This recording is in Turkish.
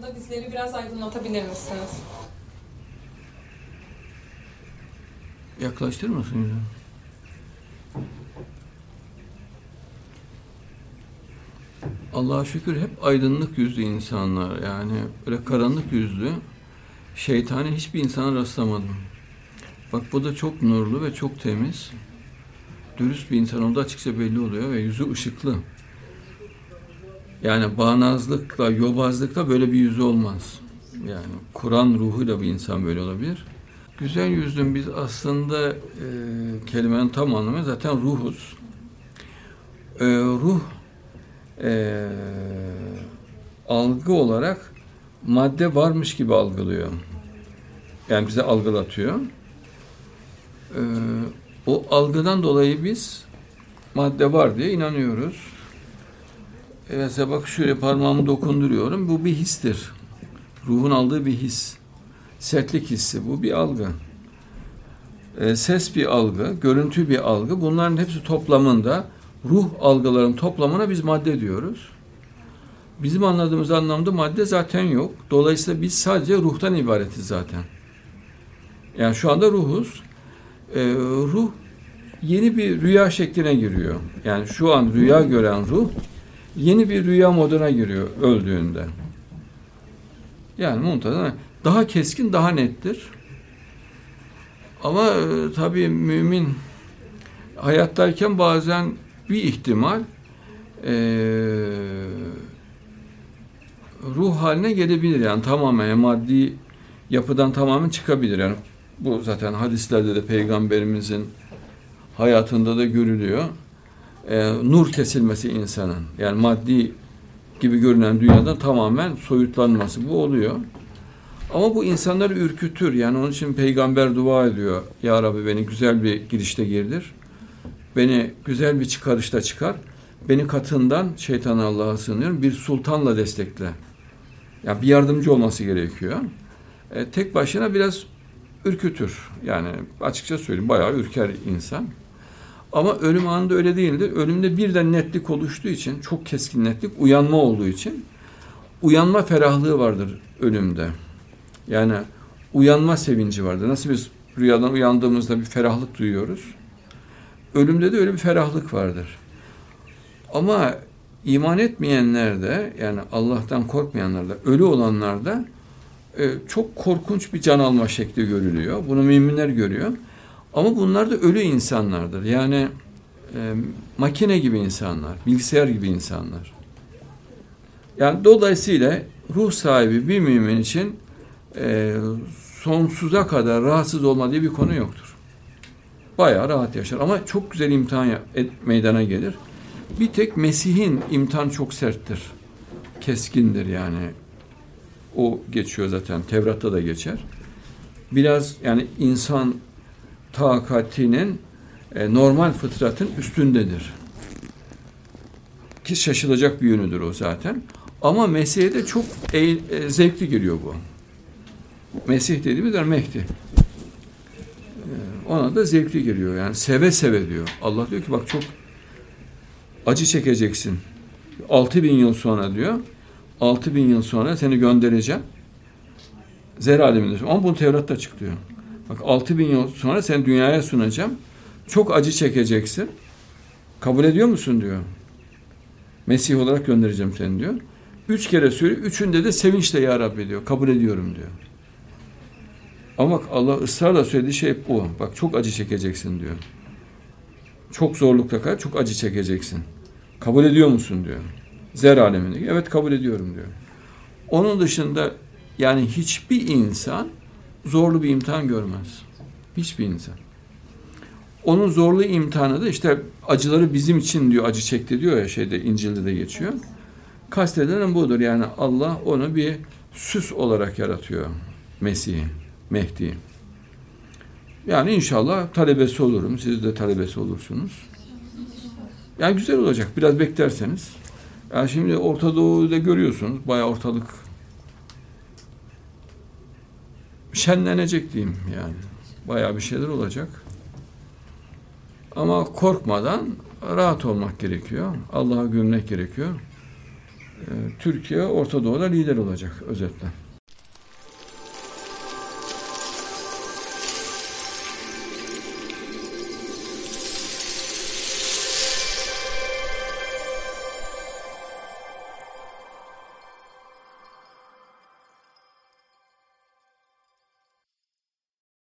hakkında bizleri biraz aydınlatabilir misiniz? Yaklaştırır mısın yüzünü? Allah'a şükür hep aydınlık yüzlü insanlar. Yani öyle karanlık yüzlü, şeytani hiçbir insana rastlamadım. Bak bu da çok nurlu ve çok temiz. Dürüst bir insan olduğu açıkça belli oluyor ve yüzü ışıklı. Yani bağnazlıkla, yobazlıkla böyle bir yüzü olmaz. Yani Kur'an ruhuyla bir insan böyle olabilir. Güzel yüzlüm biz aslında e, kelimenin tam anlamı zaten ruhuz. E, ruh e, algı olarak madde varmış gibi algılıyor. Yani bize algılatıyor. E, o algıdan dolayı biz madde var diye inanıyoruz. E, mesela bak şöyle parmağımı dokunduruyorum. Bu bir histir. Ruhun aldığı bir his. Sertlik hissi. Bu bir algı. E, ses bir algı, görüntü bir algı. Bunların hepsi toplamında ruh algıların toplamına biz madde diyoruz. Bizim anladığımız anlamda madde zaten yok. Dolayısıyla biz sadece ruhtan ibaretiz zaten. Yani şu anda ruhuz. E, ruh yeni bir rüya şekline giriyor. Yani şu an rüya gören ruh yeni bir rüya moduna giriyor öldüğünde. Yani muntazam. Daha keskin, daha nettir. Ama e, tabii mümin hayattayken bazen bir ihtimal e, ruh haline gelebilir. Yani tamamen maddi yapıdan tamamen çıkabilir. Yani bu zaten hadislerde de peygamberimizin hayatında da görülüyor. E, nur kesilmesi insanın. Yani maddi gibi görünen dünyadan tamamen soyutlanması bu oluyor. Ama bu insanları ürkütür. Yani onun için peygamber dua ediyor. Ya Rabbi beni güzel bir girişte girdir. Beni güzel bir çıkarışta çıkar. Beni katından şeytan Allah'a sığınıyorum. Bir sultanla destekle. Yani bir yardımcı olması gerekiyor. E, tek başına biraz ürkütür. Yani açıkça söyleyeyim bayağı ürker insan. Ama ölüm anında öyle değildir. Ölümde birden netlik oluştuğu için, çok keskin netlik, uyanma olduğu için uyanma ferahlığı vardır ölümde. Yani uyanma sevinci vardır. Nasıl biz rüyadan uyandığımızda bir ferahlık duyuyoruz. Ölümde de öyle bir ferahlık vardır. Ama iman etmeyenlerde yani Allah'tan korkmayanlarda, ölü olanlarda e, çok korkunç bir can alma şekli görülüyor. Bunu müminler görüyor. Ama bunlar da ölü insanlardır. Yani e, makine gibi insanlar, bilgisayar gibi insanlar. Yani dolayısıyla ruh sahibi bir mümin için e, sonsuza kadar rahatsız olma diye bir konu yoktur. Bayağı rahat yaşar ama çok güzel imtihan et, meydana gelir. Bir tek Mesih'in imtihan çok serttir. Keskindir yani. O geçiyor zaten. Tevrat'ta da geçer. Biraz yani insan takatinin e, normal fıtratın üstündedir. Ki şaşılacak bir yönüdür o zaten. Ama Mesih'e de çok e, e, zevkli geliyor bu. Mesih dediğimiz yer Mehdi. E, ona da zevkli geliyor. Yani seve seve diyor. Allah diyor ki bak çok acı çekeceksin. Altı bin yıl sonra diyor. Altı bin yıl sonra seni göndereceğim. Zer aleminde. Ama bunu Tevrat'ta açıklıyor. Bak 6 bin yıl sonra seni dünyaya sunacağım. Çok acı çekeceksin. Kabul ediyor musun diyor. Mesih olarak göndereceğim seni diyor. Üç kere söylüyor. Üçünde de sevinçle ya Rabbi diyor. Kabul ediyorum diyor. Ama bak Allah ısrarla söylediği şey bu. Bak çok acı çekeceksin diyor. Çok zorlukta kal, çok acı çekeceksin. Kabul ediyor musun diyor. Zer aleminde. Evet kabul ediyorum diyor. Onun dışında yani hiçbir insan zorlu bir imtihan görmez. Hiçbir insan. Onun zorlu imtihanı da işte acıları bizim için diyor acı çekti diyor ya şeyde İncil'de de geçiyor. Kastedilen budur yani Allah onu bir süs olarak yaratıyor Mesih'i, Mehdi'yi. Yani inşallah talebesi olurum. Siz de talebesi olursunuz. Yani güzel olacak. Biraz beklerseniz. Yani şimdi Orta Doğu'da görüyorsunuz. Bayağı ortalık şenlenecek diyeyim yani. Bayağı bir şeyler olacak. Ama korkmadan rahat olmak gerekiyor. Allah'a gömmek gerekiyor. Türkiye Orta Doğu'da lider olacak özetle.